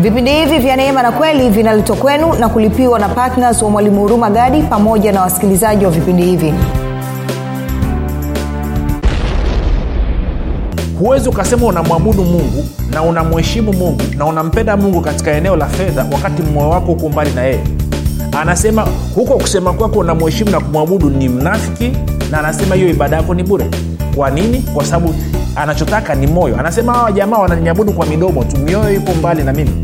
vipindi hivi vya neema na kweli vinaletwa kwenu na kulipiwa na ptns wa mwalimu huruma gadi pamoja na wasikilizaji wa vipindi hivi. Huwezi ukasema unamwabudu mungu na unamheshimu mungu na unampenda mungu katika eneo la fedha wakati moyo wako huko mbali na yeye. Anasema huko kusema kwako unamheshimu na kumwabudu ni mnafiki na anasema hiyo ibada yako ni bure. Kwa nini? Kwa sababu anachotaka ni moyo. Anasema hawa jamaa wananiabudu kwa midomo tu mioyo ipo mbali na mimi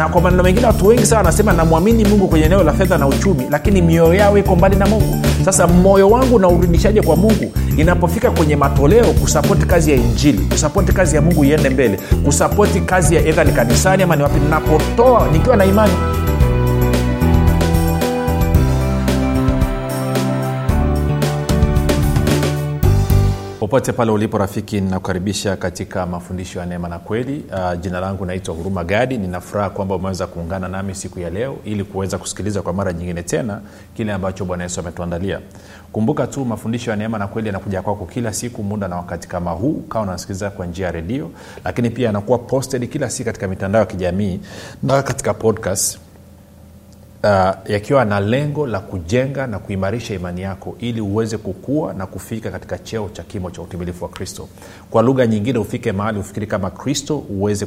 na kwa maneno mengine watu wengi sana wanasema namwamini mungu kwenye eneo la fedha na uchumi lakini mioyo yao iko mbali na mungu. Sasa moyo wangu naurudishaje kwa mungu? Inapofika kwenye matoleo kusapoti kazi ya injili kusapoti kazi ya mungu iende mbele kusapoti kazi ya edha ni kanisani ama ni wapi napotoa nikiwa na imani popote pale ulipo rafiki ninakukaribisha katika mafundisho ya neema na kweli. Uh, jina langu naitwa huruma gadi. Ninafuraha kwamba umeweza kuungana nami siku ya leo ili kuweza kusikiliza kwa mara nyingine tena kile ambacho bwana yesu ametuandalia. Kumbuka tu mafundisho ya neema na kweli yanakuja kwako kila siku muda na wakati kama huu kawa unasikiliza kwa njia ya redio lakini pia yanakuwa posted kila siku katika mitandao ya kijamii na katika podcast uh, yakiwa na lengo la kujenga na kuimarisha imani yako ili uweze kukua na kufika katika cheo cha kimo cha utimilifu wa kristo. Kwa lugha nyingine ufike mahali ufikiri kama kristo uweze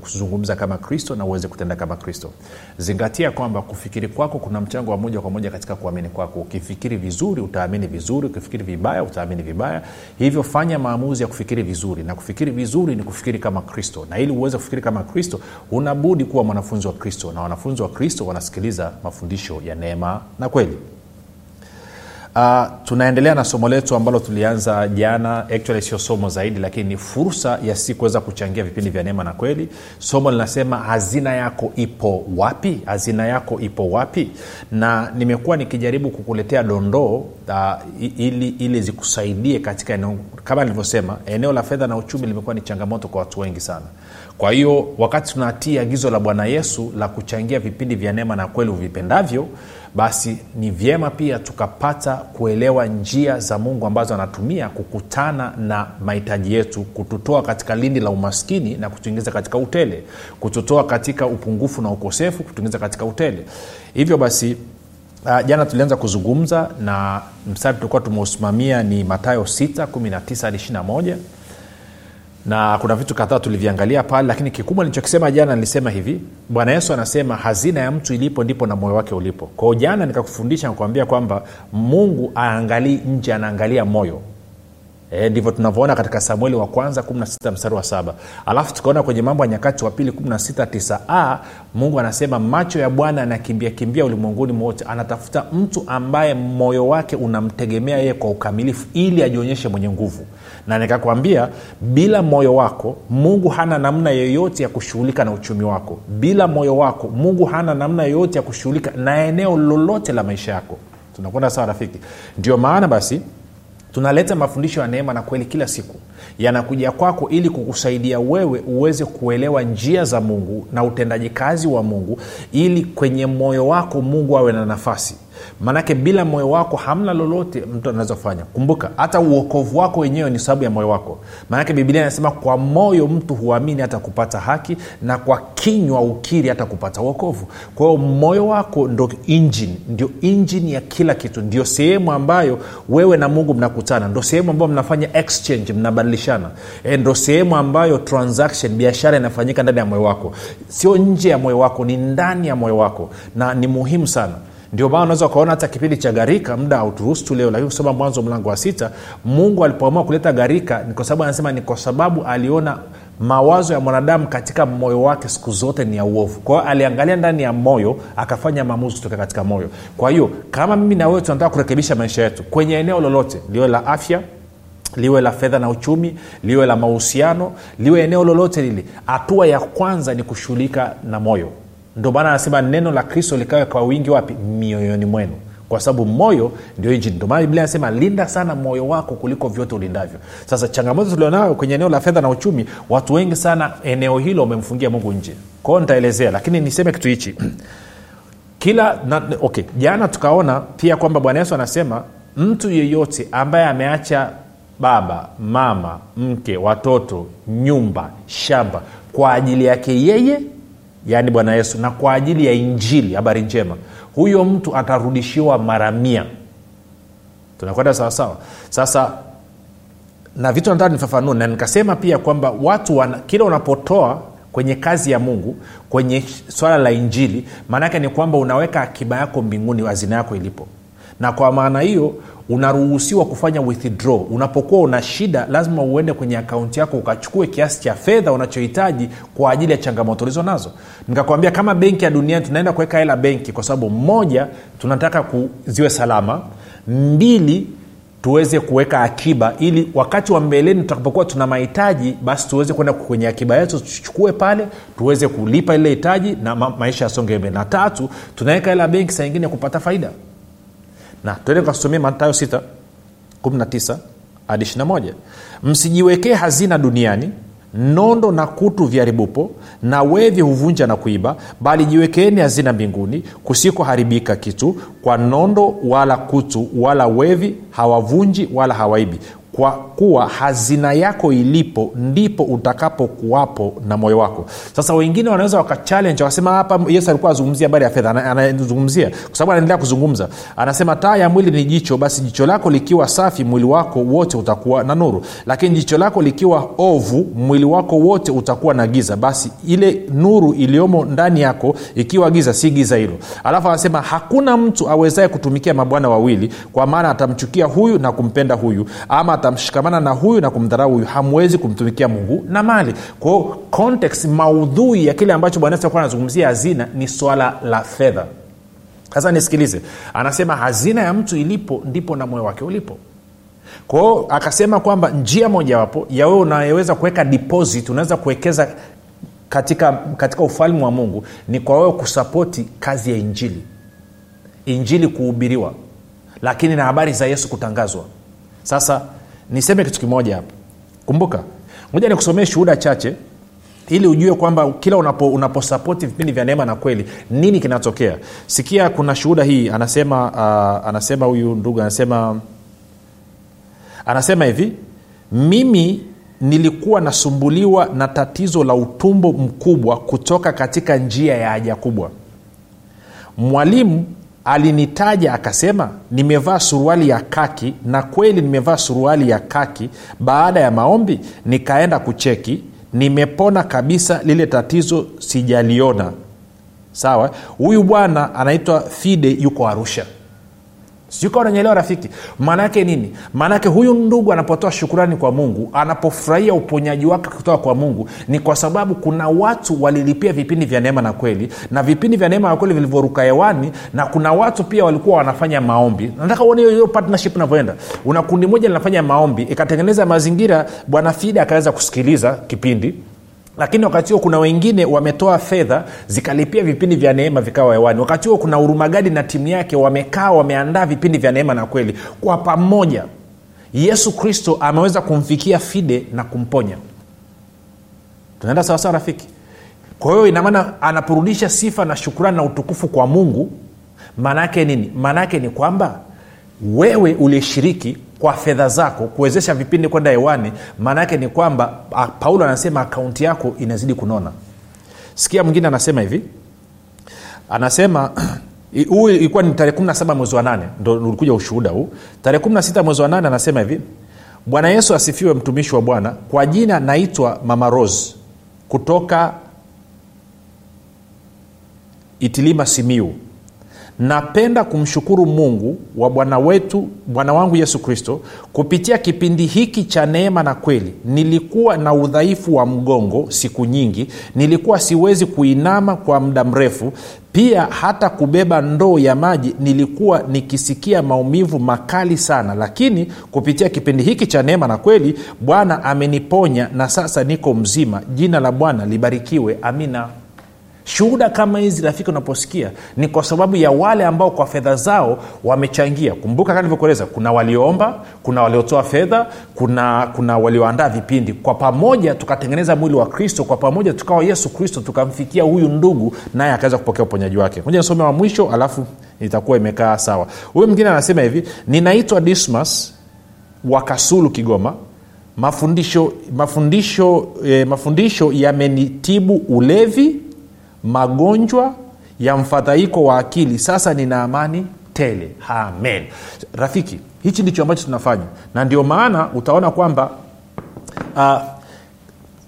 kuzungumza kama kristo na uweze kutenda kama kristo. Zingatia kwamba kufikiri kwako kuna mchango wa moja kwa moja katika kuamini kwako. Ukifikiri vizuri utaamini vizuri. Ukifikiri vibaya utaamini vibaya. Hivyo fanya maamuzi ya kufikiri vizuri. Na kufikiri vizuri ni kufikiri kama kristo. Na ili uweze kufikiri kama kristo unabudi kuwa mwanafunzi wa kristo. Na wanafunzi wa kristo wanasikiliza kusikiliza mafundisho ya neema na kweli. Uh, tunaendelea na somo letu ambalo tulianza jana. Actually sio somo zaidi lakini ni fursa ya si kuweza kuchangia vipindi vya neema na kweli. Somo linasema hazina yako ipo wapi? Hazina yako ipo wapi? Na nimekuwa nikijaribu kukuletea dondoo uh, ili, ili zikusaidie katika eneo kama nilivyosema eneo la fedha na uchumi limekuwa ni changamoto kwa watu wengi sana kwa hiyo wakati tunatii agizo la bwana yesu la kuchangia vipindi vya neema na kweli uvipendavyo basi ni vyema pia tukapata kuelewa njia za mungu ambazo anatumia kukutana na mahitaji yetu kututoa katika lindi la umaskini na kutuingiza katika utele kututoa katika upungufu na ukosefu kutuingiza katika utele. Hivyo basi Uh, jana tulianza kuzungumza na mstari tulikuwa tumeusimamia ni matayo 6 19 hadi 21 na kuna vitu kadhaa tuliviangalia pale lakini kikubwa nilichokisema jana nilisema hivi. Bwana yesu anasema hazina ya mtu ilipo ndipo na moyo wake ulipo. Kwao jana nikakufundisha nakuambia kwamba mungu aangalii nje anaangalia moyo E, ndivyo tunavyoona katika samueli wa kwanza 16 mstari wa saba. Alafu tukaona kwenye mambo ya nyakati wa pili 169a mungu anasema macho ya bwana anakimbia kimbia ulimwenguni mwote. Anatafuta mtu ambaye moyo wake unamtegemea yeye kwa ukamilifu ili ajionyeshe mwenye nguvu. Na nikakwambia bila moyo wako mungu hana namna yoyote ya kushughulika na uchumi wako. Bila moyo wako mungu hana namna yoyote ya kushughulika na eneo lolote la maisha yako. Tunakwenda sawa rafiki? Ndio maana basi tunaleta mafundisho ya neema na kweli kila siku. Yanakuja kwako ili kukusaidia wewe uweze kuelewa njia za mungu na utendaji kazi wa mungu ili kwenye moyo wako mungu awe na nafasi maanake bila moyo wako hamna lolote mtu anaweza kumbuka hata uokovu wako wenyewe ni sababu ya moyo wako. Maanake biblia inasema kwa moyo mtu huamini hata kupata haki na kwa kinywa ukiri hata kupata uokovu kwa hiyo moyo wako ndo injini ndio injini ya kila kitu. Ndio sehemu ambayo wewe na mungu mnakutana. Ndo sehemu ambayo mnafanya exchange mnabadilishana. E, ndo sehemu ambayo transaction biashara inafanyika ndani ya moyo wako. Sio nje ya moyo wako ni ndani ya moyo wako. Na ni muhimu sana ndio maana unaweza ukaona hata kipindi cha gharika muda hauturuhusu tu leo lakini kusoma mwanzo mlango wa sita mungu alipoamua kuleta gharika ni kwa sababu anasema ni kwa sababu aliona mawazo ya mwanadamu katika moyo wake siku zote ni ya uovu. Kwa aliangalia ndani ya moyo akafanya maamuzi kutoka katika moyo. Kwa hiyo kama mimi na wewe tunataka kurekebisha maisha yetu kwenye eneo lolote liwe la afya liwe la fedha na uchumi liwe la mahusiano liwe eneo lolote lile hatua ya kwanza ni kushughulika na moyo ndio maana anasema neno la kristo likawe kwa wingi wapi? Mioyoni mwenu. Kwa sababu moyo ndio injini ndio maana biblia anasema linda sana moyo wako kuliko vyote ulindavyo. Sasa changamoto tulionayo kwenye eneo la fedha na uchumi watu wengi sana eneo hilo wamemfungia mungu nje. Kwao nitaelezea lakini niseme kitu hichi. Kila na, okay jana tukaona pia kwamba bwana yesu anasema mtu yeyote ambaye ameacha baba mama mke watoto nyumba shamba kwa ajili yake yeye yaani bwana yesu na kwa ajili ya injili habari njema huyo mtu atarudishiwa mara mia. Tunakwenda sawasawa sasa na vitu nataka nifafanue na nikasema pia kwamba watu wana, kila unapotoa kwenye kazi ya mungu kwenye swala la injili maanaake ni kwamba unaweka akiba yako mbinguni hazina yako ilipo na kwa maana hiyo unaruhusiwa kufanya withdraw. Unapokuwa una shida lazima uende kwenye akaunti yako ukachukue kiasi cha fedha unachohitaji kwa ajili ya changamoto ulizo nazo. Nikakwambia kama benki ya duniani tunaenda kuweka hela benki kwa sababu moja tunataka ziwe salama. Mbili tuweze kuweka akiba. Ili wakati wa mbeleni tutakapokuwa tuna mahitaji basi tuweze kwenda kwenye akiba yetu tuchukue pale tuweze kulipa ile hitaji na ma- maisha yasonge mbele. Na tatu tunaweka hela benki saa ingine kupata faida na tuende tukasomia matayo 6 19 hadi 21 msijiwekee hazina duniani nondo na kutu vyaribupo na wevi huvunja na kuiba bali jiwekeeni hazina mbinguni kusikoharibika kitu kwa nondo wala kutu wala wevi hawavunji wala hawaibi kwa kuwa hazina yako ilipo ndipo utakapokuwapo na moyo wako. Sasa wengine wanaweza wakachallenge wakasema hapa yesu alikuwa azungumzia habari ya fedha anazungumzia. Kwa sababu anaendelea kuzungumza. Anasema taa ya mwili ni jicho basi jicho lako likiwa safi mwili wako wote utakuwa na nuru. Lakini jicho lako likiwa ovu mwili wako wote utakuwa na giza. Basi ile nuru iliyomo ndani yako ikiwa giza si giza hilo. Alafu anasema hakuna mtu awezaye kutumikia mabwana wawili kwa maana atamchukia huyu na kumpenda huyu ama atamshikamana na huyu na kumdharau huyu hamwezi kumtumikia mungu na mali. Kwao context maudhui ya kile ambacho bwana yesu anazungumzia hazina ni swala la fedha. Sasa nisikilize anasema hazina ya mtu ilipo ndipo na moyo wake ulipo. Kwao akasema kwamba njia mojawapo ya wewe unayeweza kuweka deposit unaweza kuwekeza katika, katika ufalme wa mungu ni kwa wewe kusapoti kazi ya injili. Injili kuhubiriwa lakini na habari za yesu kutangazwa. Sasa niseme kitu kimoja hapa. Kumbuka moja nikusomee shuhuda chache ili ujue kwamba kila unapo, unaposapoti vipindi vya neema na kweli nini kinatokea. Sikia kuna shuhuda hii anasema uh, anasema huyu ndugu anasema anasema hivi mimi nilikuwa nasumbuliwa na tatizo la utumbo mkubwa kutoka katika njia ya haja kubwa. Mwalimu alinitaja akasema nimevaa suruali ya kaki na kweli nimevaa suruali ya kaki. Baada ya maombi nikaenda kucheki. Nimepona kabisa lile tatizo sijaliona. Sawa? Huyu bwana anaitwa fide yuko arusha sijuka unanyeelewa rafiki. Maana yake nini? Maana yake huyu ndugu anapotoa shukurani kwa mungu anapofurahia uponyaji wake kutoka kwa mungu ni kwa sababu kuna watu walilipia vipindi vya neema na kweli na vipindi vya neema na kweli vilivyoruka hewani na kuna watu pia walikuwa wanafanya maombi. Nataka uone hiyo partnership inavyoenda. Una kundi moja linafanya maombi ikatengeneza mazingira bwana fida akaweza kusikiliza kipindi lakini wakati huo kuna wengine wametoa fedha zikalipia vipindi vya neema vikawa hewani. Wakati huo kuna urumagadi na timu yake wamekaa wameandaa vipindi vya neema na kweli. Kwa pamoja yesu kristo ameweza kumfikia fide na kumponya. Tunaenda sawasawa rafiki? Kwa hiyo inamaana anaporudisha sifa na shukurani na utukufu kwa mungu maana yake nini? Maana yake ni kwamba wewe uliyeshiriki kwa fedha zako kuwezesha vipindi kwenda hewani maana yake ni kwamba paulo anasema akaunti yako inazidi kunona. Sikia mwingine anasema hivi. Anasema huu ilikuwa ni tarehe 17 mwezi wa nane ndo ulikuja ushuhuda huu. Tarehe 16 mwezi wa nane anasema hivi bwana yesu asifiwe mtumishi wa bwana. Kwa jina naitwa mama rose kutoka itilima simiu napenda kumshukuru mungu wa bwana wetu bwana wangu yesu kristo kupitia kipindi hiki cha neema na kweli. Nilikuwa na udhaifu wa mgongo siku nyingi. Nilikuwa siwezi kuinama kwa muda mrefu. Pia hata kubeba ndoo ya maji nilikuwa nikisikia maumivu makali sana. Lakini kupitia kipindi hiki cha neema na kweli bwana ameniponya na sasa niko mzima. Jina la bwana libarikiwe. Amina shuhuda kama hizi rafiki unaposikia ni kwa sababu ya wale ambao kwa fedha zao wamechangia. Kumbuka kama nilivyokueleza kuna walioomba kuna waliotoa fedha kuna kuna walioandaa vipindi. Kwa pamoja tukatengeneza mwili wa kristo kwa pamoja tukawa yesu kristo tukamfikia huyu ndugu naye akaweza kupokea uponyaji wake. Moja nisome wa mwisho alafu itakuwa imekaa sawa. Huyu mwingine anasema hivi ninaitwa dismas wa kasulu kigoma. Mafundisho mafundisho eh, mafundisho yamenitibu ulevi magonjwa ya mfadhaiko wa akili sasa nina amani tele. Amen. Rafiki hichi ndicho ambacho tunafanya. Na ndio maana utaona kwamba uh,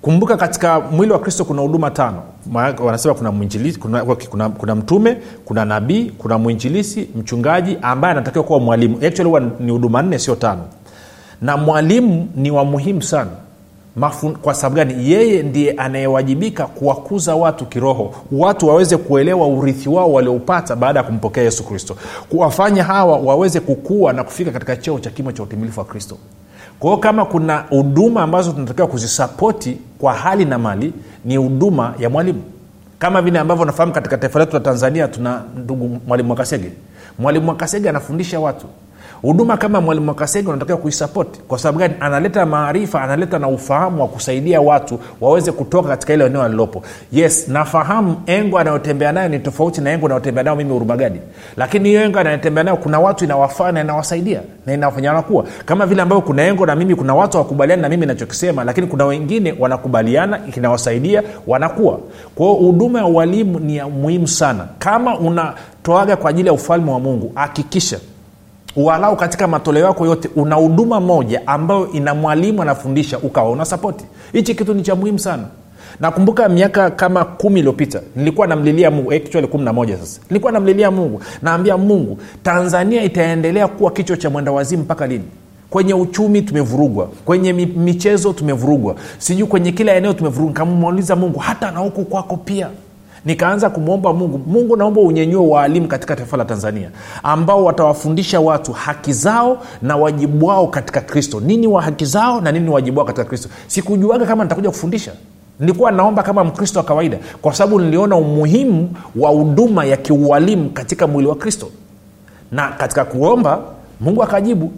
kumbuka katika mwili wa kristo kuna huduma tano. Wanasema kuna, kuna, kuna, kuna mtume kuna nabii kuna mwinjilisi mchungaji ambaye anatakiwa kuwa mwalimu. Actually ni huduma nne sio tano. Na mwalimu ni wa muhimu sana Mafun, kwa sababu gani? Yeye ndiye anayewajibika kuwakuza watu kiroho watu waweze kuelewa urithi wao walioupata baada ya kumpokea yesu kristo kuwafanya hawa waweze kukua na kufika katika cheo cha kimo cha utimilifu wa kristo. Kwa hiyo kama kuna huduma ambazo tunatakiwa kuzisapoti kwa hali na mali ni huduma ya mwalimu. Kama vile ambavyo nafahamu katika taifa letu la tanzania tuna ndugu mwalimu wakasege mwalimu wakasege anafundisha watu huduma kama mwalimu wakasege unatakiwa kuisapoti kwa sababu gani? Analeta maarifa analeta na ufahamu wa kusaidia watu waweze kutoka katika ile eneo alilopo. Yes nafahamu engo anayotembea nayo ni tofauti na engo anayotembea nayo mimi urumagadi lakini hiyo engo anayotembea nayo kuna watu inawafaa na inawasaidia na inawafanya wanakuwa. Kama vile ambavyo kuna engo na mimi kuna watu wakubaliana na mimi nachokisema lakini kuna wengine wanakubaliana kinawasaidia wanakuwa. Kwa huduma ya ualimu ni ya muhimu sana. Kama unatoaga kwa ajili ya ufalme wa mungu hakikisha walau katika matoleo yako yote una huduma moja ambayo ina mwalimu anafundisha ukawa una sapoti hichi kitu ni cha muhimu sana. Nakumbuka miaka kama kumi iliyopita nilikuwa namlilia mungu actually kumi na moja sasa. Nilikuwa namlilia mungu. Naambia mungu tanzania itaendelea kuwa kichwa cha mwenda wazimu mpaka lini? Kwenye uchumi tumevurugwa kwenye michezo tumevurugwa sijui kwenye kila eneo tumevurugwa. Kamuuliza mungu hata na huku kwako pia nikaanza kumwomba mungu. Mungu naomba unyenyue waalimu katika taifa la tanzania ambao watawafundisha watu haki zao na wajibu wao katika kristo. Nini wa haki zao na nini wajibu wao katika kristo? Sikujuaga kama nitakuja kufundisha. Nilikuwa naomba kama mkristo wa kawaida kwa sababu niliona umuhimu wa huduma ya kiualimu katika mwili wa kristo. Na katika kuomba mungu akajibu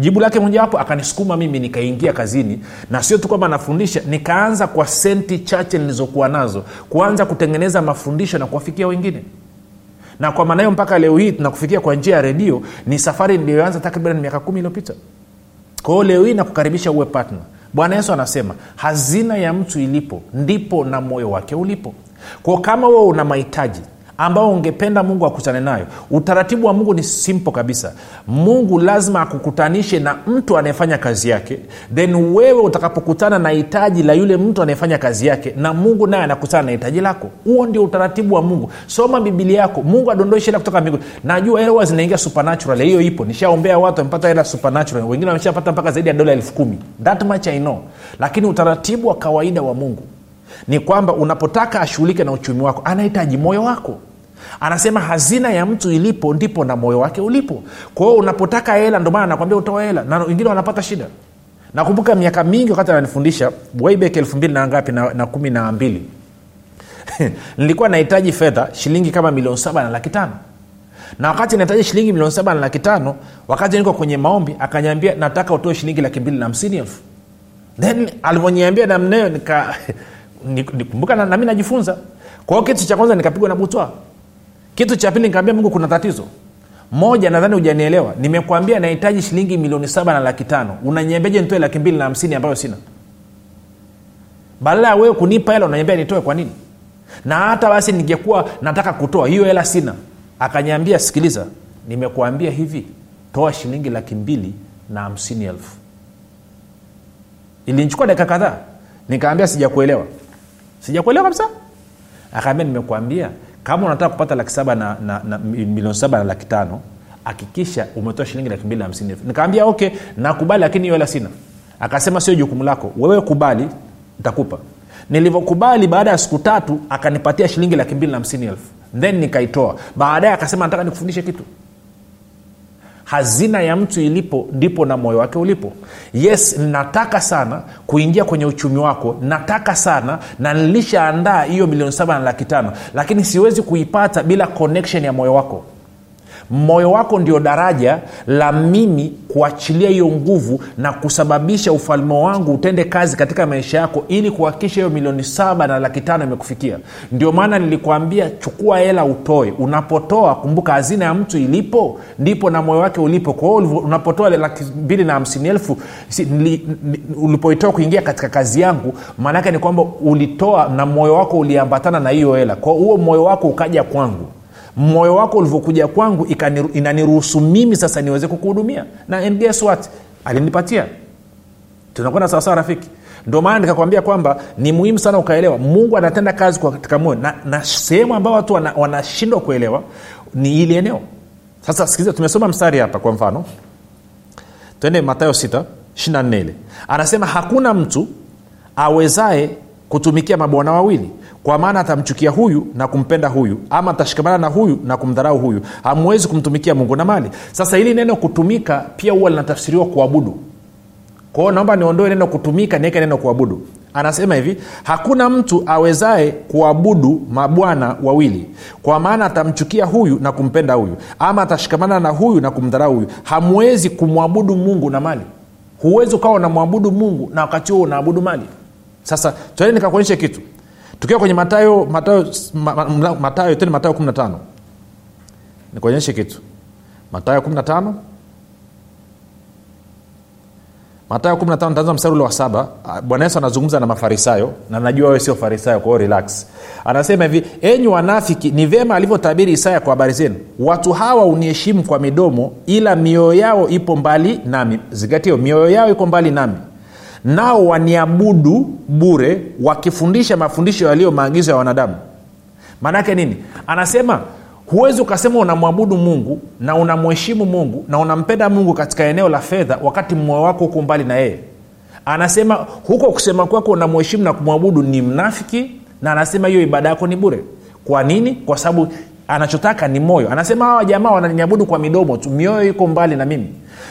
jibu lake mojawapo akanisukuma mimi nikaingia kazini na sio tu kwamba nafundisha nikaanza kwa senti chache nilizokuwa nazo kuanza kutengeneza mafundisho na kuwafikia wengine. Na kwa maana hiyo mpaka leo hii tunakufikia kwa njia ya redio ni safari niliyoanza takriban miaka kumi iliyopita. Kwa leo hii nakukaribisha uwe patna bwana yesu anasema hazina ya mtu ilipo ndipo na moyo wake ulipo. Kwao kama wewe una mahitaji ambao ungependa mungu akutane nayo. Utaratibu wa mungu ni simple kabisa. Mungu lazima akukutanishe na mtu anayefanya kazi yake then wewe utakapokutana na hitaji la yule mtu anayefanya kazi yake na mungu naye anakutana na hitaji lako. Huo ndio utaratibu wa mungu. Soma bibilia yako. Mungu adondoi hela kutoka mbinguni. Najua hela zinaingia supernatural. Hiyo ipo. Nishaombea watu wamepata hela supernatural. Wengine wameshapata mpaka zaidi ya dola elfu kumi. That much i know. Lakini utaratibu wa kawaida wa mungu ni kwamba unapotaka ashughulike na uchumi wako anahitaji moyo wako anasema hazina ya mtu ilipo ndipo na moyo wake ulipo. Kwa hiyo unapotaka hela ndio maana nakwambia utoa hela. Na wengine wanapata shida. Nakumbuka miaka mingi wakati ananifundisha wayback elfu mbili na ngapi na, kumi na mbili. Nilikuwa nahitaji fedha shilingi kama milioni saba na laki tano. Na wakati nahitaji shilingi milioni saba na laki tano wakati niko kwenye maombi akanyambia nataka utoe shilingi laki mbili na hamsini elfu. Then alivyoniambia namnayo nika nami najifunza. Kwa hiyo kitu cha kwanza nikapigwa na butwa kitu cha pili nikaambia mungu kuna tatizo. Moja nadhani hujanielewa. Nimekwambia nahitaji shilingi milioni saba na laki tano. Unaniambiaje nitoe laki mbili na hamsini ambayo sina? Badala ya wewe kunipa hela unaniambia nitoe kwa nini? Na hata basi ningekuwa nataka kutoa hiyo hela sina. Akanyambia sikiliza nimekuambia hivi toa shilingi laki mbili na hamsini elfu. Ilinichukua dakika kadhaa. Nikaambia sijakuelewa. Sijakuelewa kabisa. Akaambia nimekuambia kama unataka kupata laki saba na, na, na milioni saba na laki tano hakikisha umetoa shilingi laki mbili na hamsini. Elfu nikaambia okay nakubali lakini hiyo hela sina. Akasema sio jukumu lako. Wewe kubali ntakupa nilivyokubali baada ya siku tatu akanipatia shilingi laki mbili na hamsini elfu. Then nikaitoa. Baadaye akasema nataka nikufundishe kitu hazina ya mtu ilipo ndipo na moyo wake ulipo. Yes nataka sana kuingia kwenye uchumi wako. Nataka sana na nilishaandaa hiyo milioni saba na laki tano lakini siwezi kuipata bila connection ya moyo wako moyo wako ndio daraja la mimi kuachilia hiyo nguvu na kusababisha ufalme wangu utende kazi katika maisha yako ili kuhakikisha hiyo milioni saba na laki tano imekufikia. Ndio maana nilikuambia chukua hela utoe. Unapotoa kumbuka hazina ya mtu ilipo ndipo na moyo wake ulipo. Kwa hiyo unapotoa laki mbili na hamsini elfu ulipoitoa kuingia katika kazi yangu maanaake ni kwamba ulitoa na moyo wako uliambatana na hiyo hela. Kwao huo moyo wako ukaja kwangu moyo wako ulivyokuja kwangu inaniruhusu mimi sasa niweze kukuhudumia. Na and guess what? Alinipatia. Tunakwenda sawasawa rafiki? Ndio maana nikakwambia kwamba ni muhimu sana ukaelewa mungu anatenda kazi katika moyo. Na, na sehemu ambayo watu wanashindwa wana kuelewa ni hili eneo. Sasa sikiliza tumesoma mstari hapa kwa mfano. Twende matayo 6 24 ile. Anasema hakuna mtu awezaye kutumikia mabwana wawili kwa maana atamchukia huyu na kumpenda huyu ama atashikamana na huyu na kumdharau huyu. Hamwezi kumtumikia mungu na mali. Sasa hili neno kutumika pia huwa linatafsiriwa kuabudu. Kwao naomba niondoe neno kutumika niweke neno kuabudu. Anasema hivi hakuna mtu awezaye kuabudu mabwana wawili kwa maana atamchukia huyu na kumpenda huyu ama atashikamana na huyu na kumdharau huyu. Hamwezi kumwabudu mungu na mali. Huwezi ukawa unamwabudu mungu na wakati huo unaabudu mali. Sasa tuende nikakuonyeshe kitu tukiwa kwenye matayo matayo matayo tena matayo 15 nikuonyeshe kitu. Matayo 15 matayo 15 taanza mstari ule wa saba. Bwana yesu anazungumza na mafarisayo na najua wewe sio farisayo kwao relax. Anasema hivi enyi wanafiki ni vyema alivyotabiri isaya kwa habari zenu. Watu hawa uniheshimu kwa midomo ila mioyo yao ipo mbali nami. Zingatio mioyo yao iko mbali nami nao waniabudu bure wakifundisha mafundisho yaliyo maagizo ya wanadamu. Maanaake nini? Anasema huwezi ukasema unamwabudu mungu na unamheshimu mungu na unampenda mungu katika eneo la fedha wakati moyo wako huko mbali na yeye. Anasema huko kusema kwako unamheshimu na kumwabudu ni mnafiki na anasema hiyo ibada yako ni bure. Kwa nini? Kwa sababu anachotaka ni moyo. Anasema hawa jamaa wananiabudu kwa midomo tu. Mioyo iko mbali na mimi.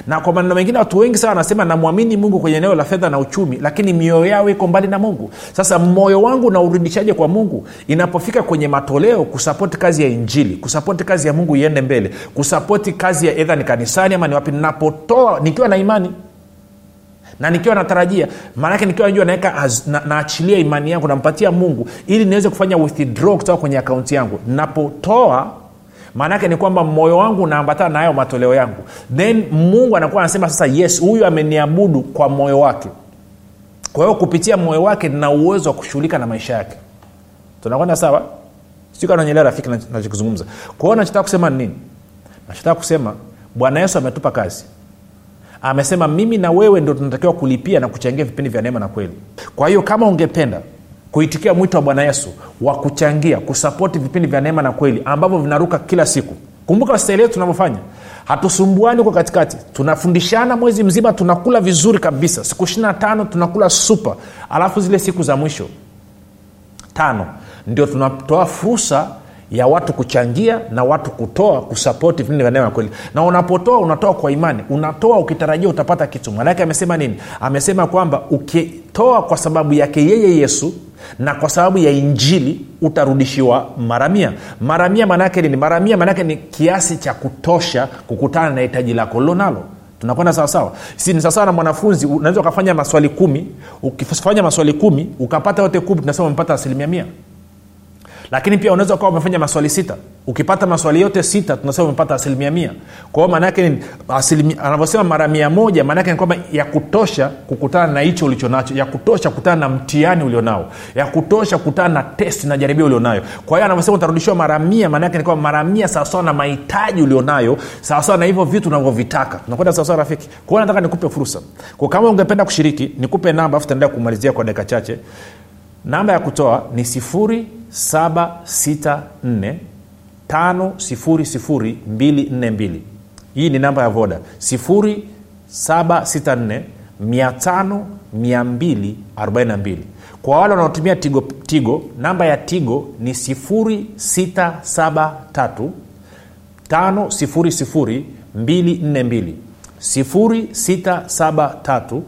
Na kwa maneno mengine watu wengi sana wanasema namwamini mungu kwenye eneo la fedha na uchumi lakini mioyo yao iko mbali na mungu. Sasa moyo wangu naurudishaje kwa mungu? Inapofika kwenye matoleo kusapoti kazi ya injili kusapoti kazi ya mungu iende mbele kusapoti kazi ya edha ni kanisani ama ni wapi ninapotoa nikiwa na imani na nikiwa natarajia maanake nikiwa najua naweka na, naachilia imani yangu nampatia mungu ili niweze kufanya withdraw kutoka kwenye akaunti yangu. Napotoa maanaake ni kwamba moyo wangu unaambatana na hayo matoleo yangu. Then mungu anakuwa anasema sasa yes huyu ameniabudu kwa moyo wake. Kwa hiyo kupitia moyo wake nina uwezo wa kushughulika na maisha yake. Tunakwenda sawa? Sikananyelea rafiki nachokizungumza. Kwa hiyo nachotaka kusema nini? Nachotaka kusema bwana yesu ametupa kazi amesema mimi na wewe ndo tunatakiwa kulipia na kuchangia vipindi vya neema na kweli. Kwa hiyo kama ungependa kuitikia mwito wa bwana yesu wa kuchangia kusapoti vipindi vya neema na kweli ambavyo vinaruka kila siku kumbuka staili yetu tunavyofanya. Hatusumbuani huko katikati tunafundishana mwezi mzima tunakula vizuri kabisa. Siku ishirina tano tunakula supa alafu zile siku za mwisho tano ndio tunatoa fursa ya watu kuchangia na watu kutoa kusapoti vipindi vya neema na kweli. Na unapotoa unatoa kwa imani. Unatoa ukitarajia utapata kitu. Mwanaake amesema nini? Amesema kwamba ukitoa kwa sababu yake yeye yesu na kwa sababu ya injili utarudishiwa maramia maramia maanaake nini? Maramia maanaake ni kiasi cha kutosha kukutana na hitaji lako lilonalo tunakwenda sawasawa si ni sawasawa na mwanafunzi unaweza ukafanya maswali kumi. Ukifanya maswali kumi ukapata yote kumi tunasema umepata asilimia mia lakini pia unaweza ukawa umefanya maswali sita. Ukipata maswali yote sita tunasema umepata asilimia mia. Kwa hiyo maanaake anavyosema mara mia moja maanaake ni kwamba ya kutosha kukutana na hicho ulichonacho ya kutosha kukutana na mtihani ulionao ya kutosha kukutana na testi na jaribio ulionayo. Kwa hiyo anavyosema utarudishiwa mara mia maanaake ni kwamba mara mia sawasawa na mahitaji ulionayo sawasawa na hivyo vitu unavyovitaka. Tunakwenda sawasawa rafiki? Kwa hiyo nataka nikupe fursa. Kwa kama ungependa kushiriki nikupe namba afu taendelea kumalizia kwa dakika chache. Namba ya kutoa ni sifuri 764 5242 hii ni namba ya voda. 764 5242 kwa wale wanaotumia tigo, tigo namba ya tigo ni 673 5242 673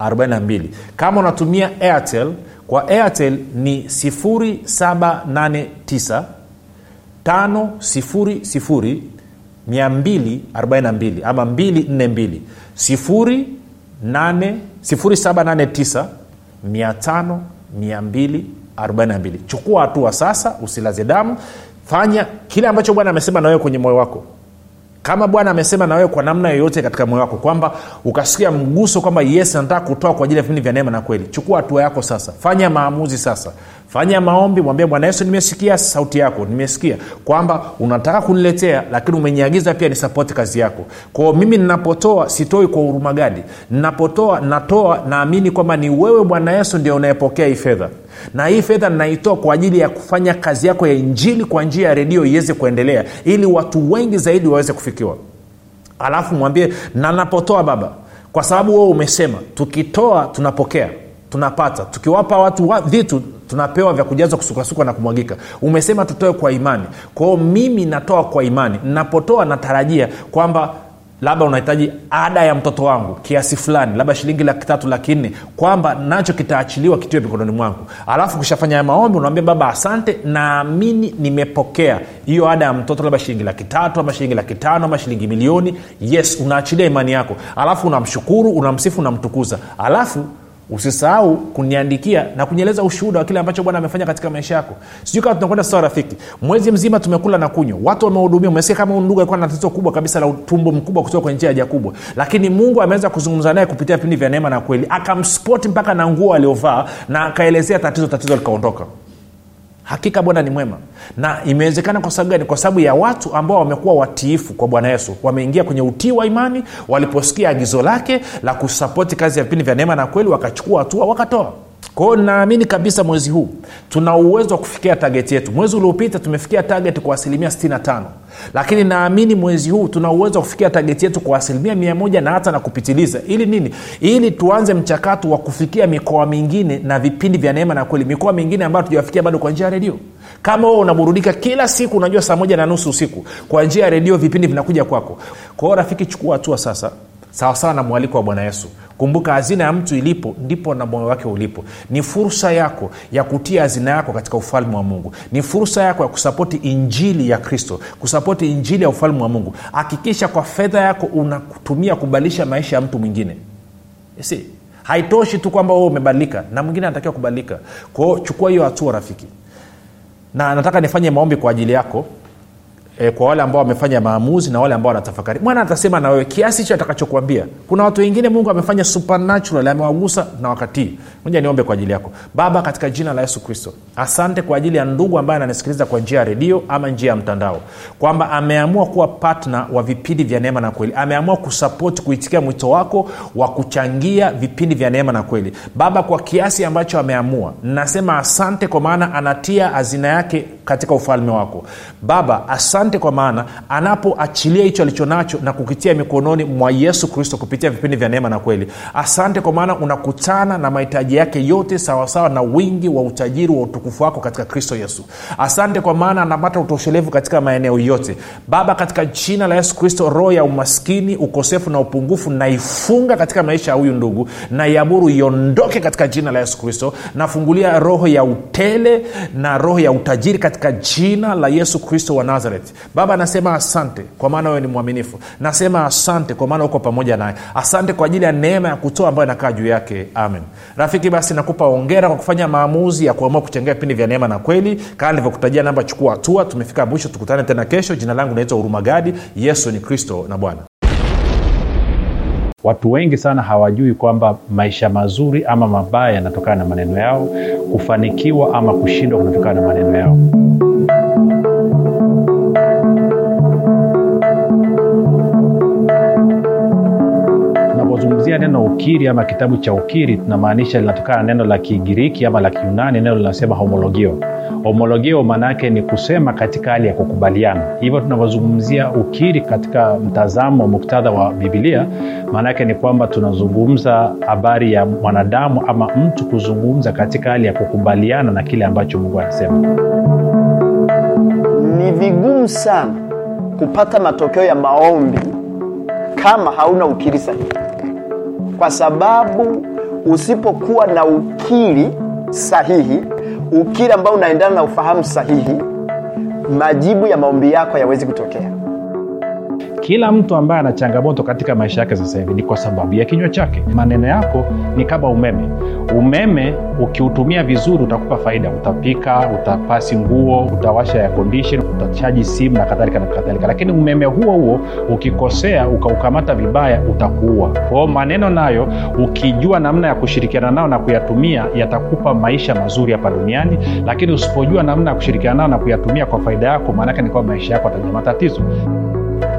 5242 kama unatumia airtel kwa airtel ni 789 tano sifuri sifuri 242 ama 242 sifuri 8 0789 500 242 chukua hatua sasa usilaze damu fanya kile ambacho bwana amesema na wewe kwenye moyo wako kama bwana amesema na wewe kwa namna yoyote katika moyo wako kwamba ukasikia mguso kwamba yes anataka kutoa kwa ajili ya vipindi vya neema na kweli chukua hatua yako sasa. Fanya maamuzi sasa fanya maombi mwambie bwana yesu nimesikia sauti yako nimesikia kwamba unataka kuniletea lakini umeniagiza pia nisapoti kazi yako. Kwao mimi ninapotoa sitoi kwa huruma gadi ninapotoa natoa naamini kwamba ni wewe bwana yesu ndio unayepokea hii fedha. Na hii fedha ninaitoa kwa ajili ya kufanya kazi yako ya injili kwa njia ya redio iweze kuendelea ili watu wengi zaidi waweze kufikiwa. Alafu mwambie na baba kwa sababu wewe umesema tukitoa tunapokea tunapata. Tukiwapa watu wa, vitu tunapewa vya kujazwa kusukasuka na kumwagika. Umesema tutoe kwa imani. Kwao mimi natoa kwa imani. Napotoa natarajia kwamba labda unahitaji ada ya mtoto wangu kiasi fulani labda shilingi laki tatu laki nne kwamba nacho kitaachiliwa kitiwe mikononi mwangu. Alafu kushafanya ya maombi unawambia baba asante naamini nimepokea hiyo ada ya mtoto labda shilingi laki tatu ama shilingi laki tano ama shilingi milioni. Yes unaachilia imani yako. Alafu unamshukuru unamsifu unamtukuza. Alafu usisahau kuniandikia na kunieleza ushuhuda wa kile ambacho bwana amefanya katika maisha yako. Sijui kama tunakwenda sawa rafiki. Mwezi mzima tumekula na kunywa. Watu wamehudumia. Umesikia kama ndugu alikuwa na tatizo kubwa kabisa la utumbo mkubwa kutoka kwenye njia haja kubwa. Lakini mungu ameweza kuzungumza naye kupitia vipindi vya neema na kweli. Akamspoti mpaka na nguo aliovaa na akaelezea tatizo tatizo likaondoka hakika bwana ni mwema. Na imewezekana kwa sababu gani? Kwa sababu ya watu ambao wamekuwa watiifu kwa bwana yesu. Wameingia kwenye utii wa imani waliposikia agizo lake la kusapoti kazi ya vipindi vya neema na kweli wakachukua hatua wakatoa kwao naamini kabisa mwezi huu tuna uwezo wa kufikia tageti yetu. Mwezi uliopita tumefikia tageti kwa asilimia 65 lakini naamini mwezi huu tuna uwezo wa kufikia tageti yetu kwa asilimia mia moja na hata na kupitiliza. Ili nini? Ili tuanze mchakato wa kufikia mikoa mingine na vipindi vya neema na kweli. Mikoa mingine ambayo tujawafikia bado kwa njia ya redio. Kama wewe unaburudika kila siku unajua saa moja na nusu usiku kwa njia ya redio vipindi vinakuja kwako. Kwa hiyo rafiki chukua hatua sasa. Sawasawa na mwaliko wa bwana yesu kumbuka hazina ya mtu ilipo ndipo na moyo wake ulipo. Ni fursa yako ya kutia hazina yako katika ufalme wa mungu. Ni fursa yako ya kusapoti injili ya kristo kusapoti injili ya ufalme wa mungu. Hakikisha kwa fedha yako unatumia kubadilisha maisha ya mtu mwingine. Si haitoshi tu kwamba wewe umebadilika na mwingine anatakiwa kubadilika. Kwao chukua hiyo hatua rafiki. Na nataka nifanye maombi kwa ajili yako e, kwa wale ambao wamefanya maamuzi na wale ambao wanatafakari. Mwana atasema na wewe kiasi hicho atakachokuambia. Kuna watu wengine mungu amefanya supernatural amewagusa na wakatii. Moja niombe kwa ajili yako. Baba katika jina la yesu kristo asante kwa ajili ya ndugu ambaye ananisikiliza kwa njia ya redio ama njia ya mtandao kwamba ameamua kuwa patna wa vipindi vya neema na kweli. Ameamua kusapoti kuitikia mwito wako wa kuchangia vipindi vya neema na kweli. Baba kwa kiasi ambacho ameamua nasema asante kwa maana anatia hazina yake katika ufalme wako. Baba asante kwa maana anapoachilia hicho alichonacho na kukitia mikononi mwa yesu kristo kupitia vipindi vya neema na kweli. Asante kwa maana unakutana na mahitaji yake yote sawasawa na wingi wa utajiri wa utukufu wako katika kristo yesu. Asante kwa maana anapata utoshelevu katika maeneo yote. Baba katika jina la yesu kristo roho ya umaskini ukosefu na upungufu naifunga katika maisha ya huyu ndugu. Na iamuru iondoke katika jina la yesu kristo. Nafungulia roho ya utele na roho ya utajiri katika jina la yesu kristo wa nazareth baba nasema asante kwa maana wewe ni mwaminifu. Nasema asante kwa maana uko pamoja naye. Asante kwa ajili ya neema ya kutoa ambayo inakaa juu yake. Amen. Rafiki basi nakupa ongera kwa kufanya maamuzi ya kuamua kuchangia vipindi vya neema na kweli. Kama nilivyokutajia namba chukua hatua. Tumefika mwisho tukutane tena kesho. Jina langu naitwa hurumagadi yesu ni kristo na bwana. Watu wengi sana hawajui kwamba maisha mazuri ama mabaya yanatokana na maneno yao kufanikiwa ama kushindwa kunatokana na maneno yao tunapozungumzia neno ukiri ama kitabu cha ukiri tunamaanisha linatokana na neno la kigiriki ama la kiunani neno linasema homologio. Homologio maana yake ni kusema katika hali ya kukubaliana. Hivyo tunavyozungumzia ukiri katika mtazamo muktadha wa bibilia maana yake ni kwamba tunazungumza habari ya mwanadamu ama mtu kuzungumza katika hali ya kukubaliana na kile ambacho mungu anasema. Ni vigumu sana kupata matokeo ya maombi kama hauna ukiri sahihi kwa sababu usipokuwa na ukiri sahihi ukiri ambao unaendana na ufahamu sahihi majibu ya maombi yako hayawezi kutokea kila mtu ambaye ana changamoto katika maisha yake sasa hivi ni kwa sababu ya kinywa chake. Maneno yako ni kama umeme. Umeme ukiutumia vizuri utakupa faida. Utapika utapasi nguo utawasha ya condition utachaji simu na kadhalika na kadhalika. Lakini umeme huo huo ukikosea ukaukamata vibaya utakuua. Kwao maneno nayo ukijua namna ya kushirikiana nao na kuyatumia yatakupa maisha mazuri hapa duniani. Lakini usipojua namna ya kushirikiana nao na kuyatumia kwa faida yako maanake ni kwamba maisha yako atajaa matatizo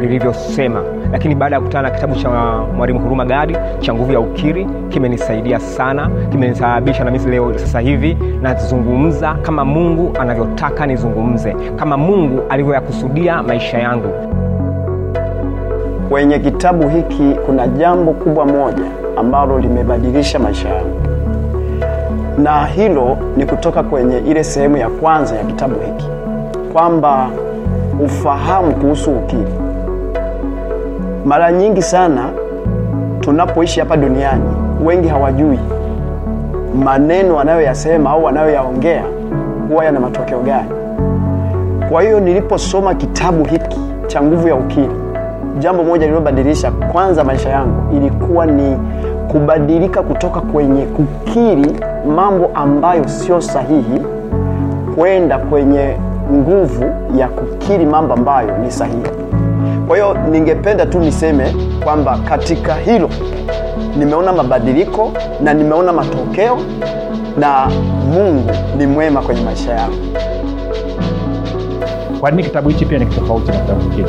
lilivyosema lakini baada ya kukutana na kitabu cha mwalimu huruma gadi cha nguvu ya ukiri kimenisaidia sana kimenisababisha na misi leo sasa hivi nazungumza kama mungu anavyotaka nizungumze kama mungu alivyoyakusudia maisha yangu. Kwenye kitabu hiki kuna jambo kubwa moja ambalo limebadilisha maisha yangu. Na hilo ni kutoka kwenye ile sehemu ya kwanza ya kitabu hiki kwamba ufahamu kuhusu ukiri mara nyingi sana tunapoishi hapa duniani wengi hawajui maneno anayoyasema au anayoyaongea huwa yana matokeo gani. Kwa hiyo niliposoma kitabu hiki cha nguvu ya ukili jambo moja lililobadilisha kwanza maisha yangu ilikuwa ni kubadilika kutoka kwenye kukiri mambo ambayo sio sahihi kwenda kwenye nguvu ya kukiri mambo ambayo ni sahihi kwa hiyo ningependa tu niseme kwamba katika hilo nimeona mabadiliko na nimeona matokeo na mungu ni mwema kwenye maisha yangu. Kwa nini kitabu hichi pia ni tofauti na kitabu kingine